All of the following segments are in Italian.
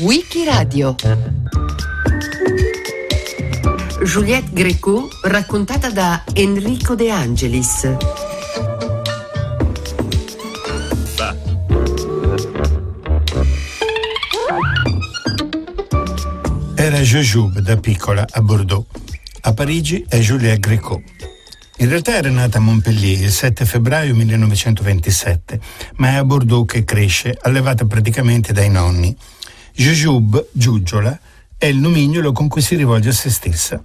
Wikiradio Juliette Greco raccontata da Enrico De Angelis Era Jujube da piccola a Bordeaux. A Parigi è Juliette Greco. In realtà era nata a Montpellier il 7 febbraio 1927, ma è a Bordeaux che cresce, allevata praticamente dai nonni. Jujube, Giugiola, è il nomignolo con cui si rivolge a se stessa.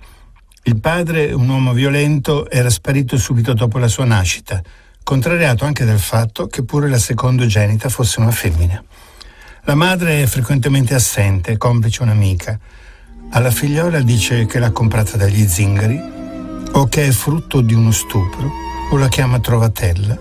Il padre, un uomo violento, era sparito subito dopo la sua nascita, contrariato anche dal fatto che pure la secondogenita fosse una femmina. La madre è frequentemente assente, complice un'amica. Alla figliola dice che l'ha comprata dagli zingari o che è frutto di uno stupro o la chiama trovatella.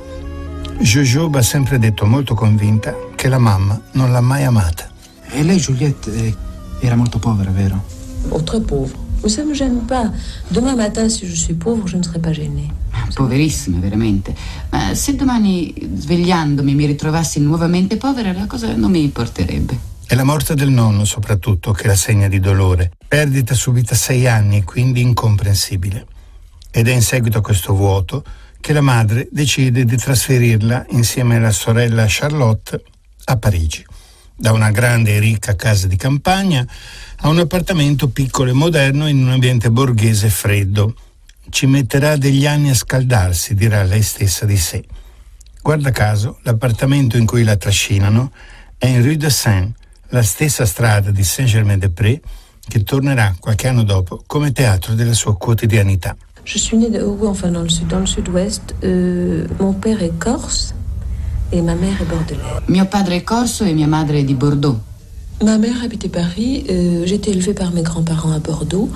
Jojob ha sempre detto molto convinta che la mamma non l'ha mai amata. E lei, Juliette, eh, era molto povera, vero? Oh, très pauvre. Mais ça me gêne pas. Demain matin, si je suis pauvre, je ne serai pas gênée. Poverissima, veramente. Ma se domani, svegliandomi, mi ritrovassi nuovamente povera, la cosa non mi importerebbe. È la morte del nonno, soprattutto, che la segna di dolore. Perdita subita a sei anni e quindi incomprensibile. Ed è in seguito a questo vuoto che la madre decide di trasferirla insieme alla sorella Charlotte a Parigi. Da una grande e ricca casa di campagna a un appartamento piccolo e moderno in un ambiente borghese freddo. Ci metterà degli anni a scaldarsi, dirà lei stessa di sé. Guarda caso, l'appartamento in cui la trascinano è in Rue de Seine, la stessa strada di Saint-Germain-des-Prés che tornerà qualche anno dopo come teatro della sua quotidianità. Je suis née de Haut, enfin dans le sud, dans le sud-ouest. Euh, mon père est corse et ma mère est bordelaise. Mio padre è corso e mia madre è di Bordeaux. Ma mère habitait Paris. euh, J'ai été élevée par mes grands-parents à Bordeaux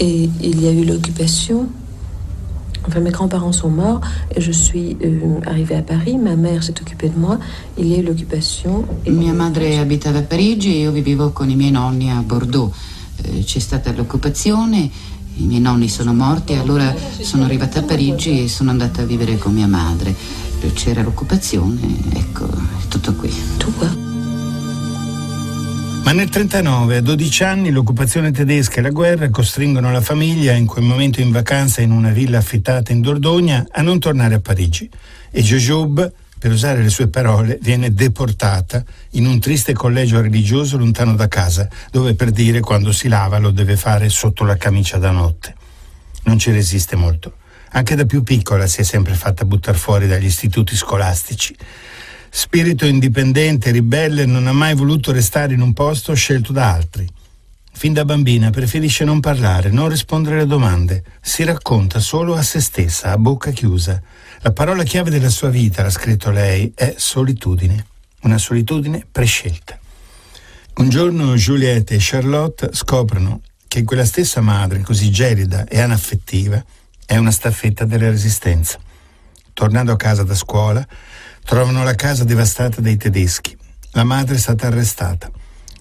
et il y a eu l'occupation. Enfin, mes grands-parents sont morts et je suis euh, arrivée à Paris. Ma mère s'est occupée de moi. Il y a eu l'occupation. et- Mia madre abitava a Parigi e io vivevo con i miei nonni a Bordeaux. Eh, C'è stata l'occupazione, i miei nonni sono morti, allora sono arrivata a Parigi e sono andata a vivere con mia madre. C'era l'occupazione, ecco, è tutto qui. Quoi. Ma nel 39, a 12 anni, l'occupazione tedesca e la guerra costringono la famiglia, in quel momento in vacanza in una villa affittata in Dordogne, a non tornare a Parigi. E Jojob, per usare le sue parole, viene deportata in un triste collegio religioso lontano da casa, dove per dire quando si lava lo deve fare sotto la camicia da notte. Non ci resiste molto. Anche da più piccola si è sempre fatta buttare fuori dagli istituti scolastici. Spirito indipendente, ribelle, non ha mai voluto restare in un posto scelto da altri. Fin da bambina preferisce non parlare, non rispondere alle domande. Si racconta solo a se stessa, a bocca chiusa. La parola chiave della sua vita, l'ha scritto lei, è solitudine. Una solitudine prescelta. Un giorno Juliette e Charlotte scoprono che quella stessa madre, così gelida e anaffettiva, è una staffetta della resistenza. Tornando a casa da scuola, trovano la casa devastata dai tedeschi. La madre è stata arrestata.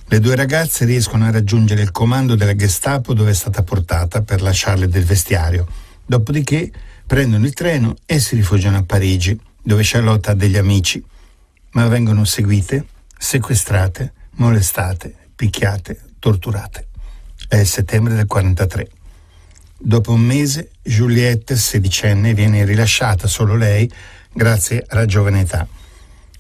Le due ragazze riescono a raggiungere il comando della Gestapo dove è stata portata per lasciarle del vestiario. Dopodiché prendono il treno e si rifugiano a Parigi, dove Charlotte ha degli amici, ma vengono seguite, sequestrate, molestate, picchiate, torturate. È il settembre del 43. Dopo un mese, Juliette, sedicenne, viene rilasciata solo lei grazie alla giovane età.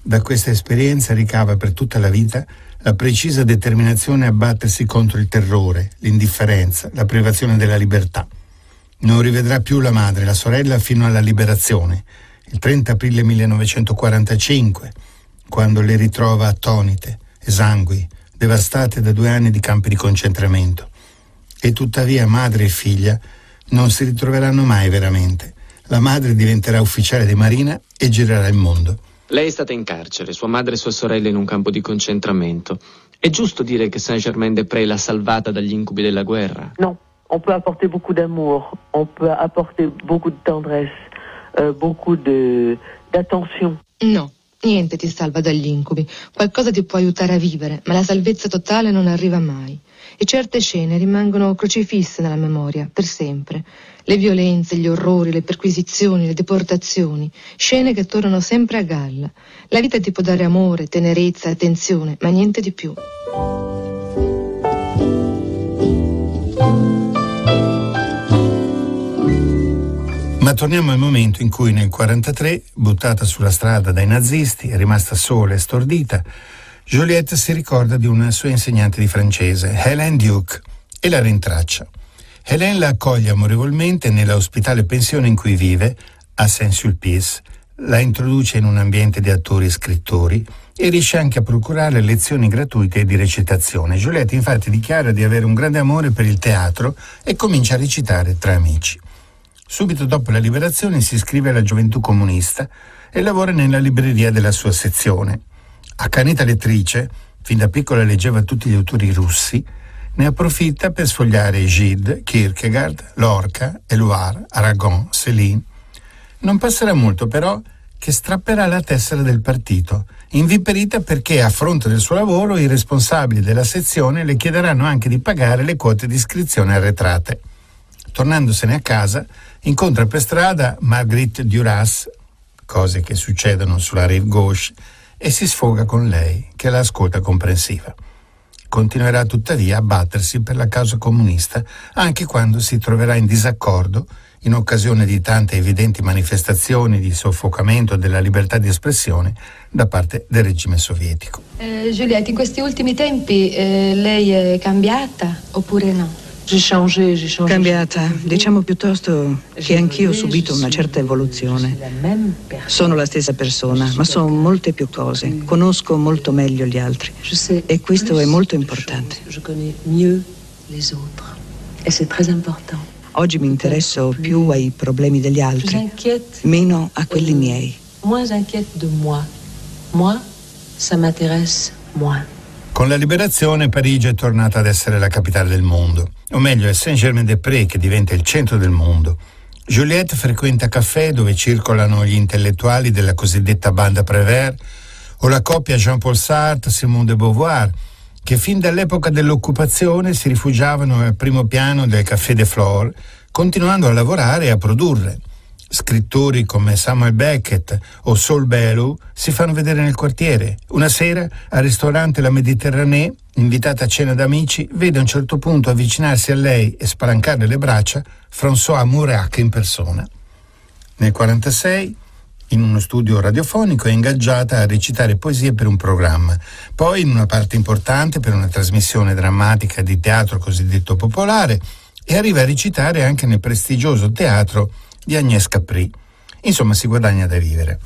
Da questa esperienza ricava per tutta la vita la precisa determinazione a battersi contro il terrore, l'indifferenza, la privazione della libertà. Non rivedrà più la madre e la sorella fino alla liberazione, il 30 aprile 1945, quando le ritrova attonite, esangui, devastate da due anni di campi di concentramento. E tuttavia madre e figlia non si ritroveranno mai veramente. La madre diventerà ufficiale di marina e girerà il mondo. Lei è stata in carcere, sua madre e sua sorella in un campo di concentramento. È giusto dire che Saint-Germain-des-Prés l'ha salvata dagli incubi della guerra? Non, on peut apporter beaucoup d'amour, on peut apporter beaucoup de tendresse, euh, beaucoup d'attention. Non, Niente ti salva dagli incubi. Qualcosa ti può aiutare a vivere, ma la salvezza totale non arriva mai. E certe scene rimangono crocifisse nella memoria, per sempre. Le violenze, gli orrori, le perquisizioni, le deportazioni. Scene che tornano sempre a galla. La vita ti può dare amore, tenerezza, attenzione, ma niente di più. Ma torniamo al momento in cui nel 1943, buttata sulla strada dai nazisti, rimasta sola e stordita, Juliette si ricorda di una sua insegnante di francese, Hélène Duke, e la rintraccia. Hélène la accoglie amorevolmente nella ospitale pensione in cui vive, a Saint-Sulpice, la introduce in un ambiente di attori e scrittori e riesce anche a procurare lezioni gratuite di recitazione. Juliette infatti dichiara di avere un grande amore per il teatro e comincia a recitare tra amici. Subito dopo la liberazione si iscrive alla Gioventù Comunista e lavora nella libreria della sua sezione. Accanita lettrice, fin da piccola leggeva tutti gli autori russi, ne approfitta per sfogliare Gide, Kierkegaard, Lorca, Eluard, Aragon, Céline. Non passerà molto però che strapperà la tessera del partito, inviperita perché a fronte del suo lavoro i responsabili della sezione le chiederanno anche di pagare le quote di iscrizione arretrate. Tornandosene a casa, incontra per strada Marguerite Duras, cose che succedono sulla rive gauche, e si sfoga con lei, che la ascolta comprensiva. Continuerà tuttavia a battersi per la causa comunista anche quando si troverà in disaccordo in occasione di tante evidenti manifestazioni di soffocamento della libertà di espressione da parte del regime sovietico. Eh, Giulietta, in questi ultimi tempi eh, lei è cambiata oppure no? Cambiata, diciamo piuttosto che anch'io ho subito una certa evoluzione. Sono la stessa persona, ma so molte più cose, conosco molto meglio gli altri e questo è molto importante. Oggi mi interesso più ai problemi degli altri, meno a quelli miei. Moins inquiète de moi. Moi, ça m'intéresse moins. Con la liberazione Parigi è tornata ad essere la capitale del mondo, o meglio è Saint-Germain-des-Prés che diventa il centro del mondo. Juliette frequenta caffè dove circolano gli intellettuali della cosiddetta banda Prévert o la coppia Jean-Paul Sartre-Simone de Beauvoir, che fin dall'epoca dell'occupazione si rifugiavano al primo piano del Café de Flore, continuando a lavorare e a produrre. Scrittori come Samuel Beckett o Saul Bellow si fanno vedere nel quartiere. Una sera, al ristorante La Méditerranée, invitata a cena d'amici, vede a un certo punto avvicinarsi a lei e spalancarle le braccia François Mourac in persona. Nel 1946, in uno studio radiofonico, è ingaggiata a recitare poesie per un programma, poi in una parte importante per una trasmissione drammatica di teatro cosiddetto popolare e arriva a recitare anche nel prestigioso teatro di Agnès Capri. Insomma, si guadagna da vivere.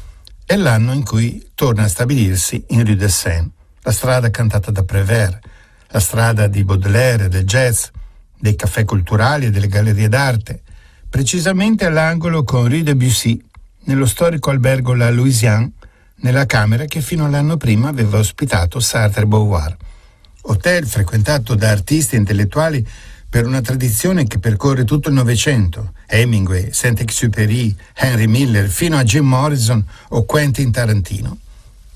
È l'anno in cui torna a stabilirsi in Rue de Seine, la strada cantata da Prévert, la strada di Baudelaire, del jazz, dei caffè culturali e delle gallerie d'arte, precisamente all'angolo con Rue de Bussy, nello storico albergo La Louisiane, nella camera che fino all'anno prima aveva ospitato Sartre Beauvoir. Hotel frequentato da artisti e intellettuali per una tradizione che percorre tutto il Novecento, Hemingway, Saint-Exupéry, Henry Miller, fino a Jim Morrison o Quentin Tarantino.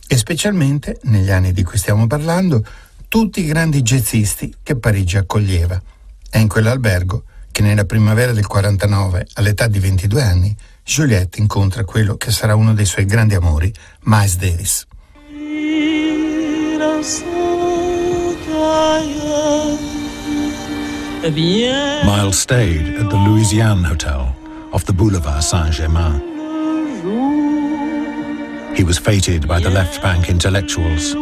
E specialmente, negli anni di cui stiamo parlando, tutti i grandi jazzisti che Parigi accoglieva. È in quell'albergo che nella primavera del 49, all'età di 22 anni, Juliette incontra quello che sarà uno dei suoi grandi amori, Miles Davis. Miles stayed at the Louisiane Hotel off the Boulevard Saint-Germain. He was feted by the left bank intellectuals.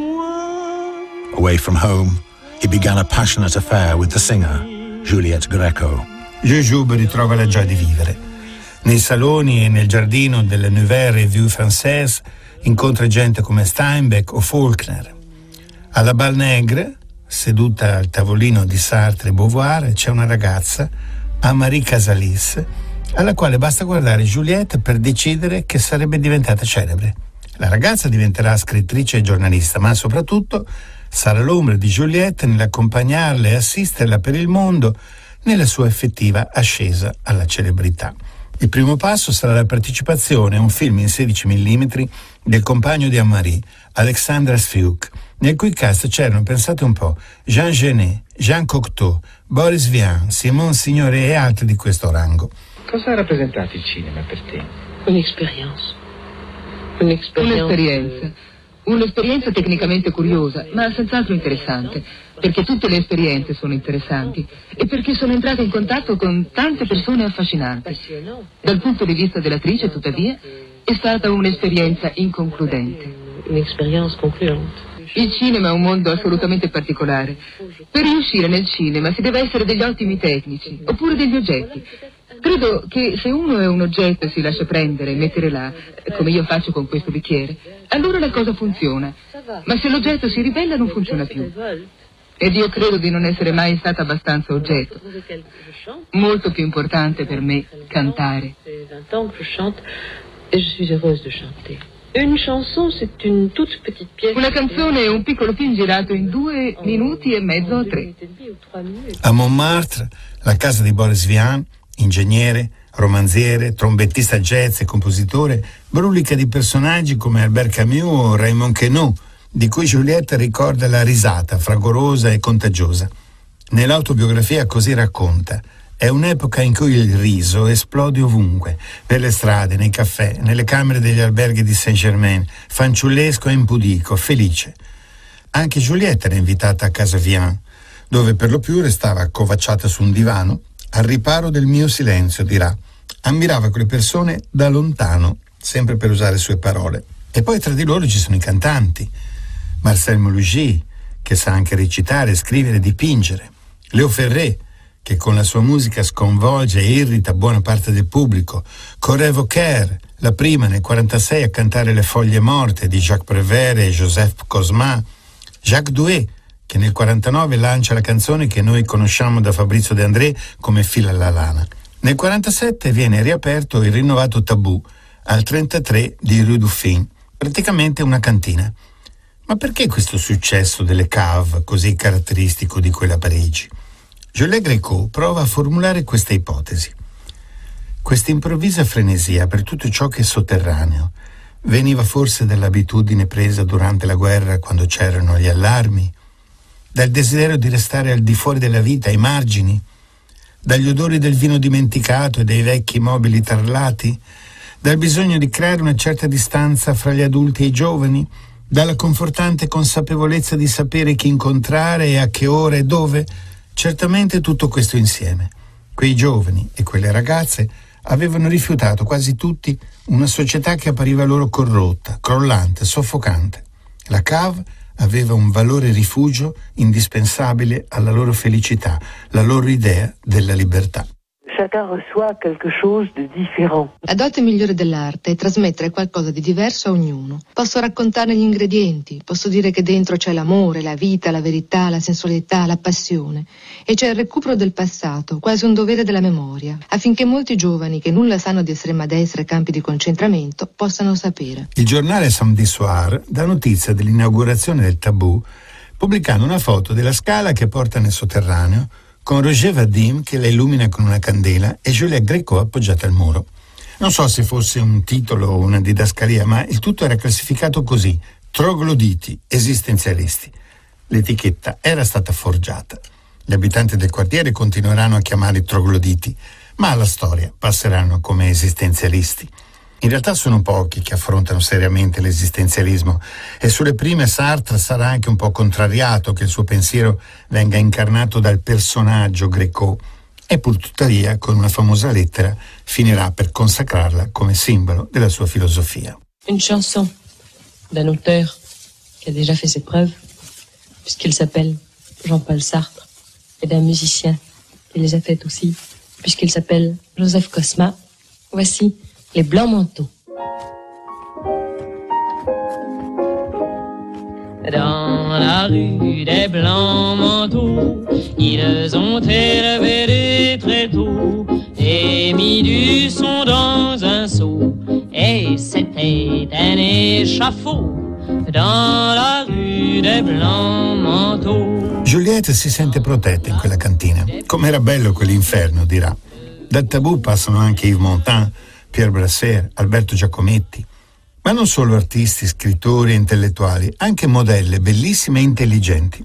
Away from home, he began a passionate affair with the singer, Juliette Greco. Jujube ritrova la gioia di vivere. Nei saloni e nel giardino della Nouvelle Revue Française incontra gente come Steinbeck o Faulkner. Alla Bal Negre, seduta al tavolino di Sartre e Beauvoir, c'è una ragazza, Amarie Casalis, alla quale basta guardare Juliette per decidere che sarebbe diventata celebre. La ragazza diventerà scrittrice e giornalista, ma soprattutto sarà l'ombra di Juliette nell'accompagnarla e assisterla per il mondo nella sua effettiva ascesa alla celebrità. Il primo passo sarà la partecipazione a un film in 16 mm del compagno di Anne-Marie, Alexandra Sfiuk, nel cui cast c'erano, pensate un po', Jean Genet, Jean Cocteau, Boris Vian, Simone Signore e altri di questo rango. Cosa ha rappresentato il cinema per te? Un'esperienza. Un'esperienza. Un'esperienza tecnicamente curiosa, ma senz'altro interessante, perché tutte le esperienze sono interessanti e perché sono entrata in contatto con tante persone affascinanti. Dal punto di vista dell'attrice, tuttavia, è stata un'esperienza inconcludente. Un'esperienza concludente. Il cinema è un mondo assolutamente particolare. Per riuscire nel cinema si deve essere degli ottimi tecnici, oppure degli oggetti. Credo che se uno è un oggetto e si lascia prendere e mettere là, come io faccio con questo bicchiere, allora la cosa funziona. Ma se l'oggetto si ribella non funziona più. Ed io credo di non essere mai stata abbastanza oggetto. Molto più importante per me cantare. E je suis heureuse de chanter. Une chanson, c'est une toute petite pièce. Una canzone è un piccolo film girato in due minuti e mezzo o tre. A Montmartre, la casa di Boris Vian, ingegnere, romanziere, trombettista jazz e compositore, brulica di personaggi come Albert Camus o Raymond Queneau, di cui Juliette ricorda la risata fragorosa e contagiosa. Nell'autobiografia così racconta è un'epoca in cui il riso esplode ovunque, per le strade, nei caffè, nelle camere degli alberghi di Saint-Germain, fanciullesco e impudico, felice. Anche Giulietta era invitata a casa Vian, dove per lo più restava accovacciata su un divano, al riparo del mio silenzio, dirà. Ammirava quelle persone da lontano, sempre per usare sue parole. E poi tra di loro ci sono i cantanti. Marcel Moulougy, che sa anche recitare, scrivere dipingere. Leo Ferré, che con la sua musica sconvolge e irrita buona parte del pubblico. Corée Vauquer, la prima nel 1946 a cantare Le foglie morte di Jacques Prévert e Joseph Cosma. Jacques Douet, che nel 1949 lancia la canzone che noi conosciamo da Fabrizio De André come Fila alla lana. Nel 1947 viene riaperto il rinnovato Tabù al 33 di Rue Dauphine, praticamente una cantina. Ma perché questo successo delle cave così caratteristico di quella Parigi? Jollet Greco prova a formulare questa ipotesi. Questa improvvisa frenesia per tutto ciò che è sotterraneo. Veniva forse dall'abitudine presa durante la guerra quando c'erano gli allarmi, dal desiderio di restare al di fuori della vita, ai margini, dagli odori del vino dimenticato e dei vecchi mobili tarlati, dal bisogno di creare una certa distanza fra gli adulti e i giovani, dalla confortante consapevolezza di sapere chi incontrare e a che ora e dove, Certamente tutto questo insieme. Quei giovani e quelle ragazze avevano rifiutato quasi tutti una società che appariva loro corrotta, crollante, soffocante. La cave aveva un valore rifugio indispensabile alla loro felicità, la loro idea della libertà chacun reçoit quelque chose de différent. La dote migliore dell'arte è trasmettere qualcosa di diverso a ognuno. Posso raccontare gli ingredienti, posso dire che dentro c'è l'amore, la vita, la verità, la sensualità, la passione. E c'è il recupero del passato, quasi un dovere della memoria, affinché molti giovani che nulla sanno di estrema destra e campi di concentramento possano sapere. Il giornale Samedi Soir dà notizia dell'inaugurazione del tabù pubblicando una foto della scala che porta nel sotterraneo con Roger Vadim che la illumina con una candela e Juliette Greco appoggiata al muro. Non so se fosse un titolo o una didascalia, ma il tutto era classificato così: trogloditi, esistenzialisti. L'etichetta era stata forgiata. Gli abitanti del quartiere continueranno a chiamarli trogloditi, ma alla storia passeranno come esistenzialisti. In realtà sono pochi che affrontano seriamente l'esistenzialismo e sulle prime Sartre sarà anche un po' contrariato che il suo pensiero venga incarnato dal personaggio greco e pur tuttavia con una famosa lettera finirà per consacrarla come simbolo della sua filosofia. Une chanson d'un auteur qui a déjà fait ses preuves puisqu'il s'appelle Jean-Paul Sartre et d'un musicien qui les a faites aussi puisqu'il s'appelle Joseph Cosma. Voici les blancs manteaux. Dans la rue des blancs manteaux, ils ont élevé des tréteaux et mis du son dans un seau. Et c'était un échafaud dans la rue des blancs manteaux. Juliette si sente protetta in quella cantina. Com'era bello quell'inferno, dirà. Dal tabù passano anche Yves Montand, Pierre Brasser, Alberto Giacometti. Ma non solo artisti, scrittori e intellettuali, anche modelle bellissime e intelligenti.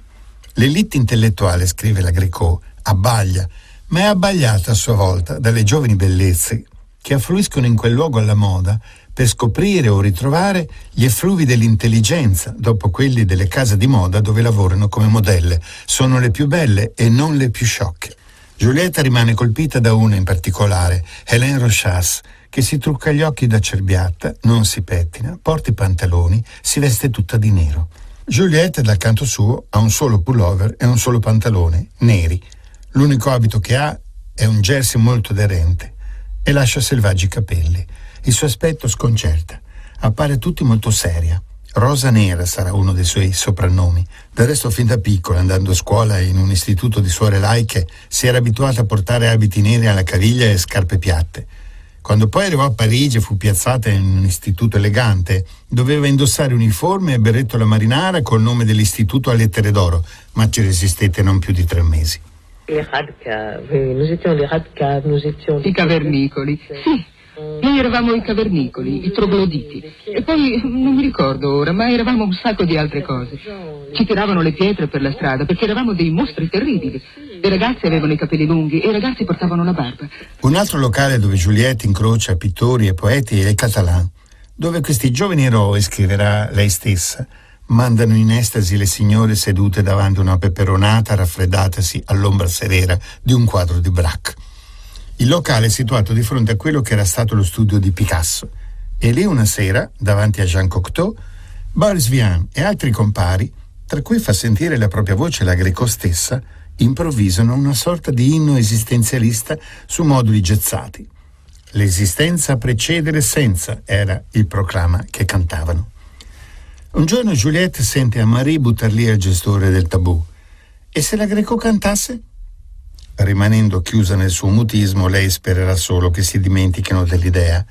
L'elite intellettuale, scrive la Greco, abbaglia, ma è abbagliata a sua volta dalle giovani bellezze che affluiscono in quel luogo alla moda per scoprire o ritrovare gli effluvi dell'intelligenza dopo quelli delle case di moda dove lavorano come modelle. Sono le più belle e non le più sciocche. Giulietta rimane colpita da una in particolare, Hélène Rochas, che si trucca gli occhi da cerbiatta, non si pettina, porta i pantaloni, si veste tutta di nero. Giulietta dal canto suo ha un solo pullover e un solo pantalone, neri. L'unico abito che ha è un jersey molto aderente e lascia selvaggi capelli. Il suo aspetto sconcerta. Appare tutti molto seria. Rosa Nera sarà uno dei suoi soprannomi. Del resto, fin da piccola, andando a scuola in un istituto di suore laiche, si era abituata a portare abiti neri alla caviglia e scarpe piatte. Quando poi arrivò a Parigi e fu piazzata in un istituto elegante, doveva indossare uniforme e berretto alla marinara col nome dell'istituto a lettere d'oro, ma ci resistette non più di tre mesi. Les radcas, nous étions les radcas, nous étions... I cavernicoli, sì. Noi eravamo i cavernicoli, i trogloditi. E poi, non mi ricordo ora, ma eravamo un sacco di altre cose. Ci tiravano le pietre per la strada perché eravamo dei mostri terribili. Le ragazze avevano i capelli lunghi e i ragazzi portavano la barba. Un altro locale dove Giulietta incrocia pittori e poeti è il Catalan, dove questi giovani eroi, scriverà lei stessa, mandano in estasi le signore sedute davanti a una peperonata raffreddatasi all'ombra severa di un quadro di Braque. Il locale è situato di fronte a quello che era stato lo studio di Picasso e lì una sera, davanti a Jean Cocteau, Boris Vian e altri compari, tra cui fa sentire la propria voce la Greco stessa, improvvisano una sorta di inno esistenzialista su moduli gezzati. L'esistenza precede l'essenza era il proclama che cantavano. Un giorno Juliette sente a Marie buttar lì al gestore del tabù. E se la Greco cantasse? Rimanendo chiusa nel suo mutismo, lei spererà solo che si dimentichino dell'idea.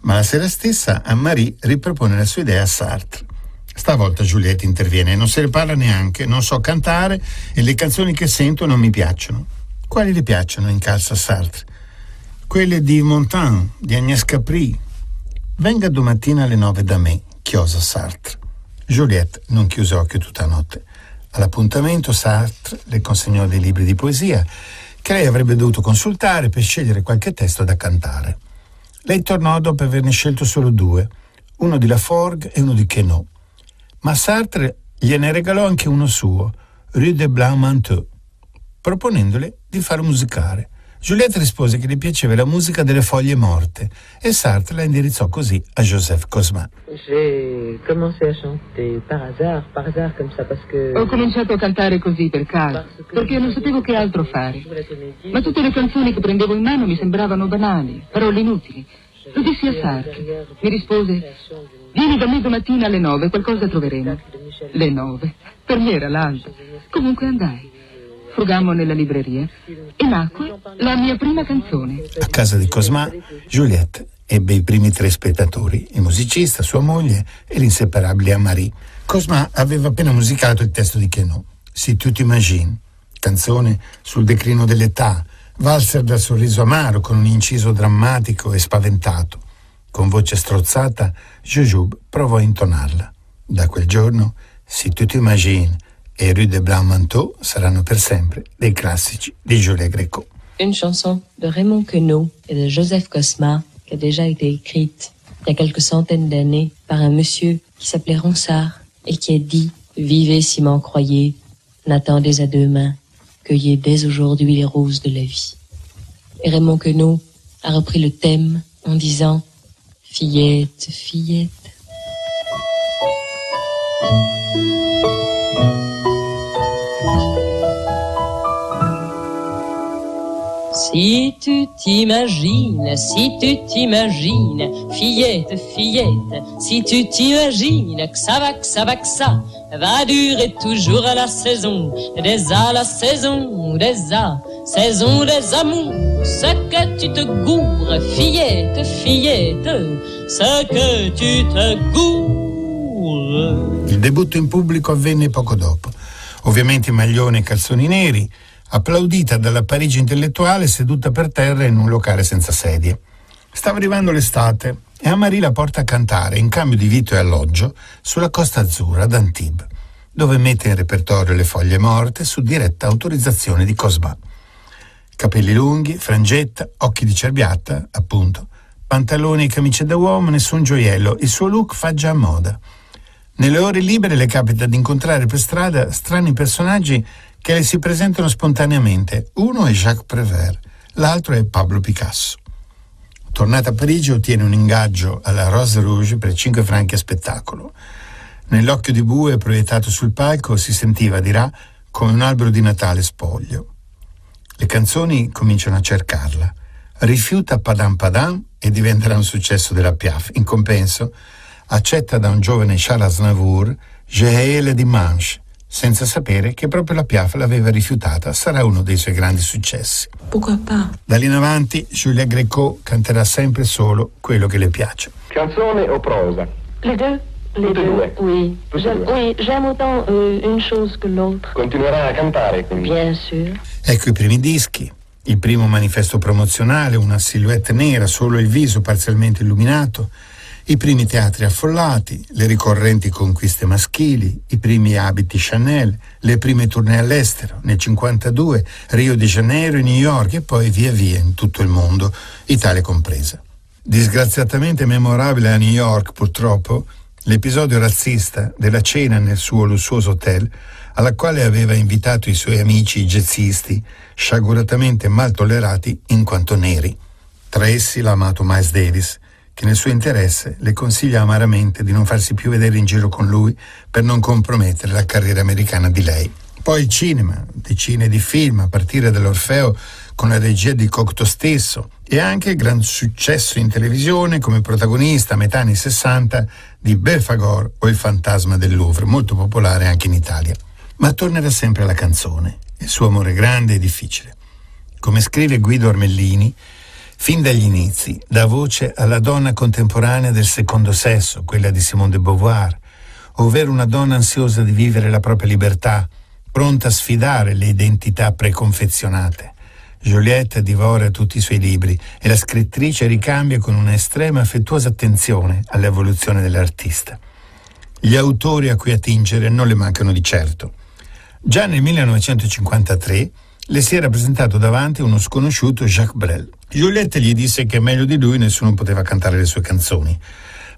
Ma la sera stessa Anne-Marie ripropone la sua idea a Sartre. Stavolta Giulietta interviene, non se ne parla neanche, non so cantare e le canzoni che sento non mi piacciono. Quali le piacciono? incalza Sartre. Quelle di Montand, di Agnès Capri. Venga domattina alle nove da me, chiosa Sartre. Juliette non chiuse occhio tutta notte. All'appuntamento Sartre le consegnò dei libri di poesia che lei avrebbe dovuto consultare per scegliere qualche testo da cantare. Lei tornò dopo averne scelto solo due, uno di Laforgue e uno di Queneau. Ma Sartre gliene regalò anche uno suo, Rue de Blanc-Manteau, proponendole di farlo musicare. Juliette rispose che le piaceva la musica delle foglie morte e Sartre la indirizzò così a Joseph Cosma. J'ai commencé à chanter par hasard, par hasard comme ça, parce que... Ho cominciato a cantare così per caso, perché non sapevo che altro fare. Ma tutte le canzoni che prendevo in mano mi sembravano banali, parole inutili. Lo dissi a Sartre. Mi rispose, vieni da me domattina alle nove, qualcosa troveremo. Le nove. Per me era l'alba. Comunque andai. Frugammo nella libreria e nacque la mia prima canzone. A casa di Cosma, Juliette ebbe i primi tre spettatori, il musicista, sua moglie e l'inseparabile Anne-Marie. Cosma aveva appena musicato il testo di Queneau, Si tu t'imagines, canzone sul declino dell'età, valzer dal sorriso amaro con un inciso drammatico e spaventato. Con voce strozzata, Jujube provò a intonarla. Da quel giorno, Si tu t'imagines e Rue de Blanc-Manteau saranno per sempre dei classici di Julia Greco. Une chanson de Raymond Queneau et de Joseph Cosma qui a déjà été écrite il y a quelques centaines d'années par un monsieur qui s'appelait Ronsard et qui a dit Vivez si m'en croyez, n'attendez à demain, cueillez dès aujourd'hui les roses de la vie. Et Raymond Queneau a repris le thème en disant Fillette, fillette. Si tu t'imagines, si tu t'imagines, fillette, fillette, si tu t'imagines que ça va, que ça va, que ça va durer toujours à la saison des à la saison des à, saison des amours, ce que tu te gourres, fillette, fillette, ce que tu te gourres. Il debutto in pubblico avvenne poco dopo. Ovviamente maglione e calzoni neri, applaudita dalla Parigi intellettuale seduta per terra in un locale senza sedie. Stava arrivando l'estate e Amarie la porta a cantare in cambio di vito e alloggio sulla Costa Azzurra ad Antibes, dove mette in repertorio le foglie morte su diretta autorizzazione di Cosma. Capelli lunghi, frangetta, occhi di cerbiatta, appunto, pantaloni e camicie da uomo, nessun gioiello, il suo look fa già moda. Nelle ore libere le capita di incontrare per strada strani personaggi che le si presentano spontaneamente. Uno è Jacques Prévert, l'altro è Pablo Picasso. Tornata a Parigi ottiene un ingaggio alla Rose Rouge per 5 franchi a spettacolo. Nell'occhio di bue proiettato sul palco si sentiva, dirà, come un albero di Natale spoglio. Le canzoni cominciano a cercarla. Rifiuta Padam Padam e diventerà un successo della Piaf. In compenso, accetta da un giovane Charles Aznavour J'ai le dimanche, senza sapere che proprio la Piaf l'aveva rifiutata, sarà uno dei suoi grandi successi. Da lì in avanti, Julia Greco canterà sempre solo quello che le piace. Canzone o prosa? Les deux Les Tutte deux, due? oui. J'aime- due. Oui, j'aime autant euh, une chose que l'autre. Continuerà a cantare quindi? Bien sûr. Ecco i primi dischi, il primo manifesto promozionale, una silhouette nera, solo il viso parzialmente illuminato, i primi teatri affollati, le ricorrenti conquiste maschili, i primi abiti Chanel, le prime tournée all'estero, nel 52, Rio de Janeiro e New York e poi via via in tutto il mondo, Italia compresa. Disgraziatamente memorabile a New York, purtroppo, l'episodio razzista della cena nel suo lussuoso hotel, alla quale aveva invitato i suoi amici jazzisti, sciaguratamente mal tollerati in quanto neri. Tra essi l'amato Miles Davis, che nel suo interesse le consiglia amaramente di non farsi più vedere in giro con lui per non compromettere la carriera americana di lei. Poi il cinema, decine di film, a partire dall'Orfeo con la regia di Cocteau stesso, e anche gran successo in televisione come protagonista a metà anni 60 di Belfagor o Il fantasma del Louvre, molto popolare anche in Italia. Ma tornerà sempre alla canzone, il suo amore grande e difficile. Come scrive Guido Armellini, fin dagli inizi dà voce alla donna contemporanea del secondo sesso, quella di Simone de Beauvoir, ovvero una donna ansiosa di vivere la propria libertà, pronta a sfidare le identità preconfezionate. Joliette divora tutti i suoi libri e la scrittrice ricambia con una estrema affettuosa attenzione all'evoluzione dell'artista. Gli autori a cui attingere non le mancano di certo. Già nel 1953 le si era presentato davanti uno sconosciuto Jacques Brel. Juliette gli disse che meglio di lui nessuno poteva cantare le sue canzoni,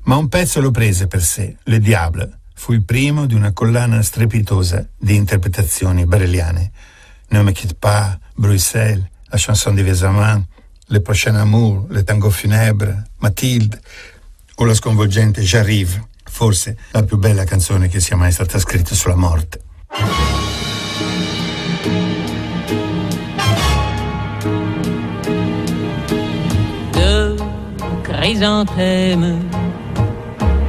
ma un pezzo lo prese per sé, Le Diable. Fu il primo di una collana strepitosa di interpretazioni breliane. Ne me quitte pas, Bruxelles, la chanson di Vesaman, Le prochain amour, Le tango funèbre, Mathilde o la sconvolgente J'arrive, forse la più bella canzone che sia mai stata scritta sulla morte. Chrysanthème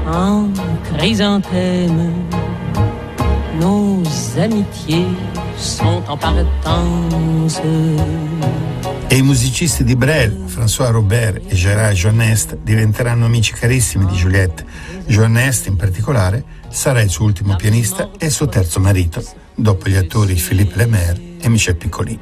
en chrysanthème. Nos amitiés sont en partance. E i musicisti di Brel, François Robert e Gérard Jeunest, diventeranno amici carissimi di Juliette. Jeunest, in particolare, sarà il suo ultimo pianista e il suo terzo marito, dopo gli attori Philippe Lemaire e Michel Piccoli.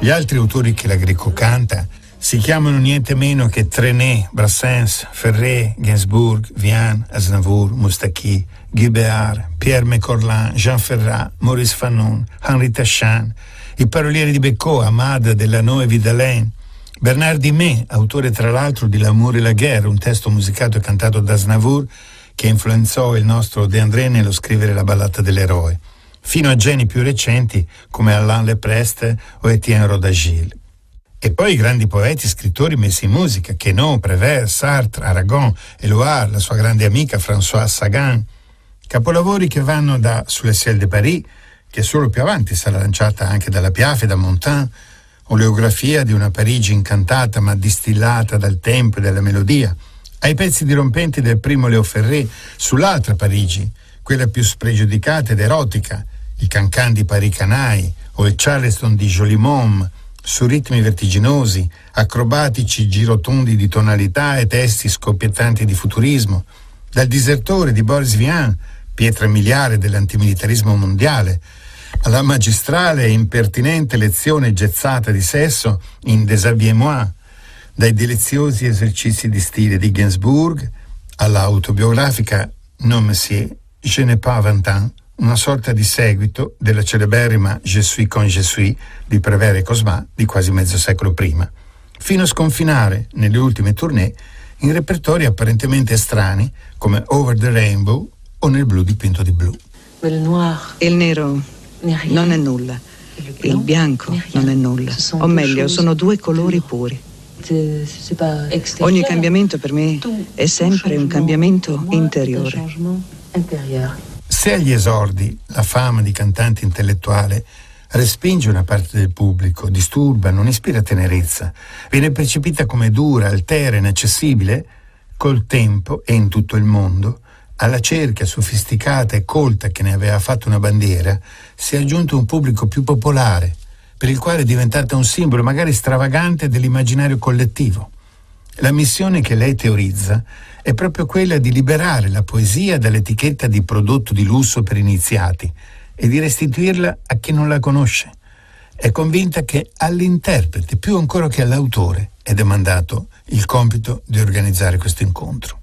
Gli altri autori che la Greco canta si chiamano niente meno che Trenet, Brassens, Ferré, Gainsbourg, Vian, Aznavour, Moustaki, Guy Béard, Pierre Mecorlin, Jean Ferrat, Maurice Fanon, Henri Tachan, i parolieri di Becot, Ahmad Delano e Vidalain, Bernard Dimet, autore tra l'altro di L'amour et la guerre, un testo musicato e cantato da Aznavour che influenzò il nostro De André nello scrivere la ballata dell'eroe, fino a geni più recenti come Alain Lepreste o Etienne Rodagil. E poi i grandi poeti e scrittori messi in musica, Quenon, Prévert, Sartre, Aragon, Eluard, la sua grande amica Françoise Sagan. Capolavori che vanno da Sous le ciel de Paris, che solo più avanti sarà lanciata anche dalla Piaf e da Montaigne, oleografia di una Parigi incantata ma distillata dal tempo e dalla melodia, ai pezzi dirompenti del primo Leo Ferré sull'altra Parigi, quella più spregiudicata ed erotica, il cancan di Paris Canai o il Charleston di Jolimont, su ritmi vertiginosi, acrobatici girotondi di tonalità e testi scoppiettanti di futurismo, dal disertore di Boris Vian, pietra miliare dell'antimilitarismo mondiale, alla magistrale e impertinente lezione gezzata di sesso in Deshabillez-moi, dai deliziosi esercizi di stile di Gainsbourg alla autobiografica Non Monsieur, Je n'ai pas vingt ans, una sorta di seguito della celeberrima Je suis con je suis di Prévert e Cosma di quasi mezzo secolo prima, fino a sconfinare nelle ultime tournée in repertori apparentemente strani come Over the Rainbow o Nel blu dipinto di blu. Il nero non è nulla, il bianco non è nulla, o meglio, sono due colori puri. Ogni cambiamento per me è sempre un cambiamento interiore. Se agli esordi la fama di cantante intellettuale respinge una parte del pubblico, disturba, non ispira tenerezza, viene percepita come dura, altera, inaccessibile, col tempo e in tutto il mondo, alla cerchia sofisticata e colta che ne aveva fatto una bandiera, si è aggiunto un pubblico più popolare, per il quale è diventata un simbolo magari stravagante dell'immaginario collettivo. La missione che lei teorizza è proprio quella di liberare la poesia dall'etichetta di prodotto di lusso per iniziati e di restituirla a chi non la conosce. È convinta che all'interprete, più ancora che all'autore, è demandato il compito di organizzare questo incontro.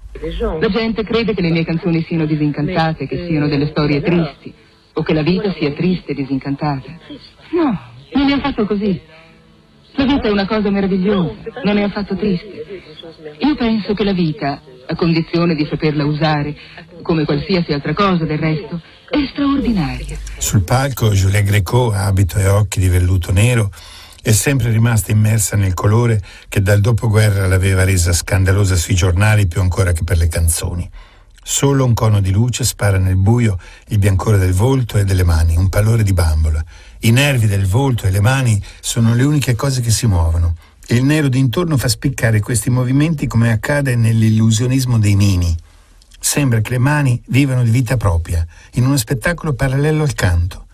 La gente crede che le mie canzoni siano disincantate, che siano delle storie tristi, o che la vita sia triste e disincantata. No, non è affatto così. La vita è una cosa meravigliosa, non è affatto triste. Io penso che la vita, a condizione di saperla usare, come qualsiasi altra cosa del resto, è straordinaria. Sul palco Julia Greco, abito e occhi di velluto nero, è sempre rimasta immersa nel colore che dal dopoguerra l'aveva resa scandalosa sui giornali più ancora che per le canzoni. Solo un cono di luce spara nel buio il biancore del volto e delle mani, un pallore di bambola. I nervi del volto e le mani sono le uniche cose che si muovono. Il nero d'intorno fa spiccare questi movimenti come accade nell'illusionismo dei mimi. Sembra che le mani vivano di vita propria, in uno spettacolo parallelo al canto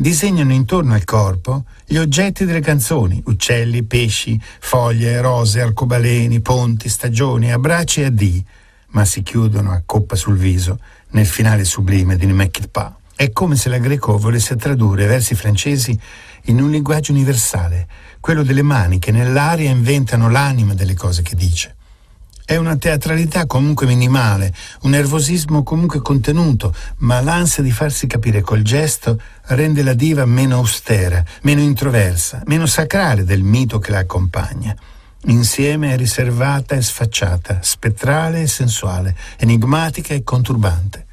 disegnano intorno al corpo gli oggetti delle canzoni, uccelli, pesci, foglie, rose, arcobaleni, ponti, stagioni, abbracci e addii, ma si chiudono a coppa sul viso nel finale sublime di Nemekit Pa. È come se la Greco volesse tradurre versi francesi in un linguaggio universale, quello delle mani che nell'aria inventano l'anima delle cose che dice. È una teatralità comunque minimale, un nervosismo comunque contenuto, ma l'ansia di farsi capire col gesto rende la diva meno austera, meno introversa, meno sacrale del mito che la accompagna. Insieme è riservata e sfacciata, spettrale e sensuale, enigmatica e conturbante.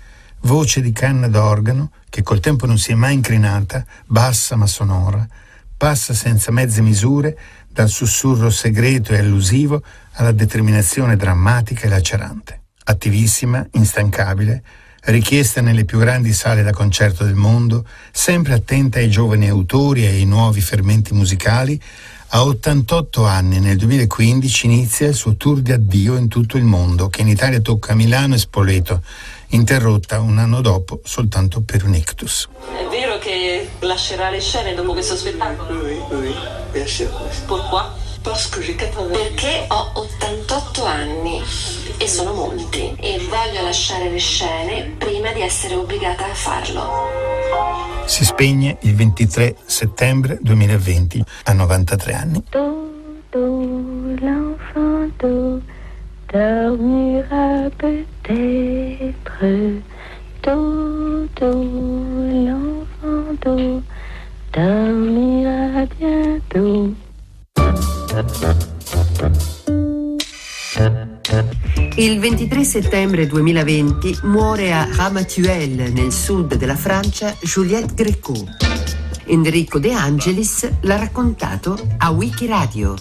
Voce di canna d'organo che col tempo non si è mai incrinata, bassa ma sonora, passa senza mezze misure dal sussurro segreto e allusivo alla determinazione drammatica e lacerante. Attivissima, instancabile, richiesta nelle più grandi sale da concerto del mondo, sempre attenta ai giovani autori e ai nuovi fermenti musicali, a 88 anni nel 2015 inizia il suo tour di addio in tutto il mondo, che in Italia tocca Milano e Spoleto, interrotta un anno dopo soltanto per un ictus. È vero che lascerà le scene dopo questo spettacolo? Oui, oui, bien sûr. Pourquoi? Perché ho 88 anni e sono molti e voglio lasciare le scene prima di essere obbligata a farlo. Si spegne il 23 settembre 2020 a 93 anni. Dormira peut-être. Dodo, l'enfant d'eau, dormira bientôt. Il 23 settembre 2020 muore a Ramatuelle, nel sud della Francia, Juliette Gréco. Enrico De Angelis l'ha raccontato a Wikiradio.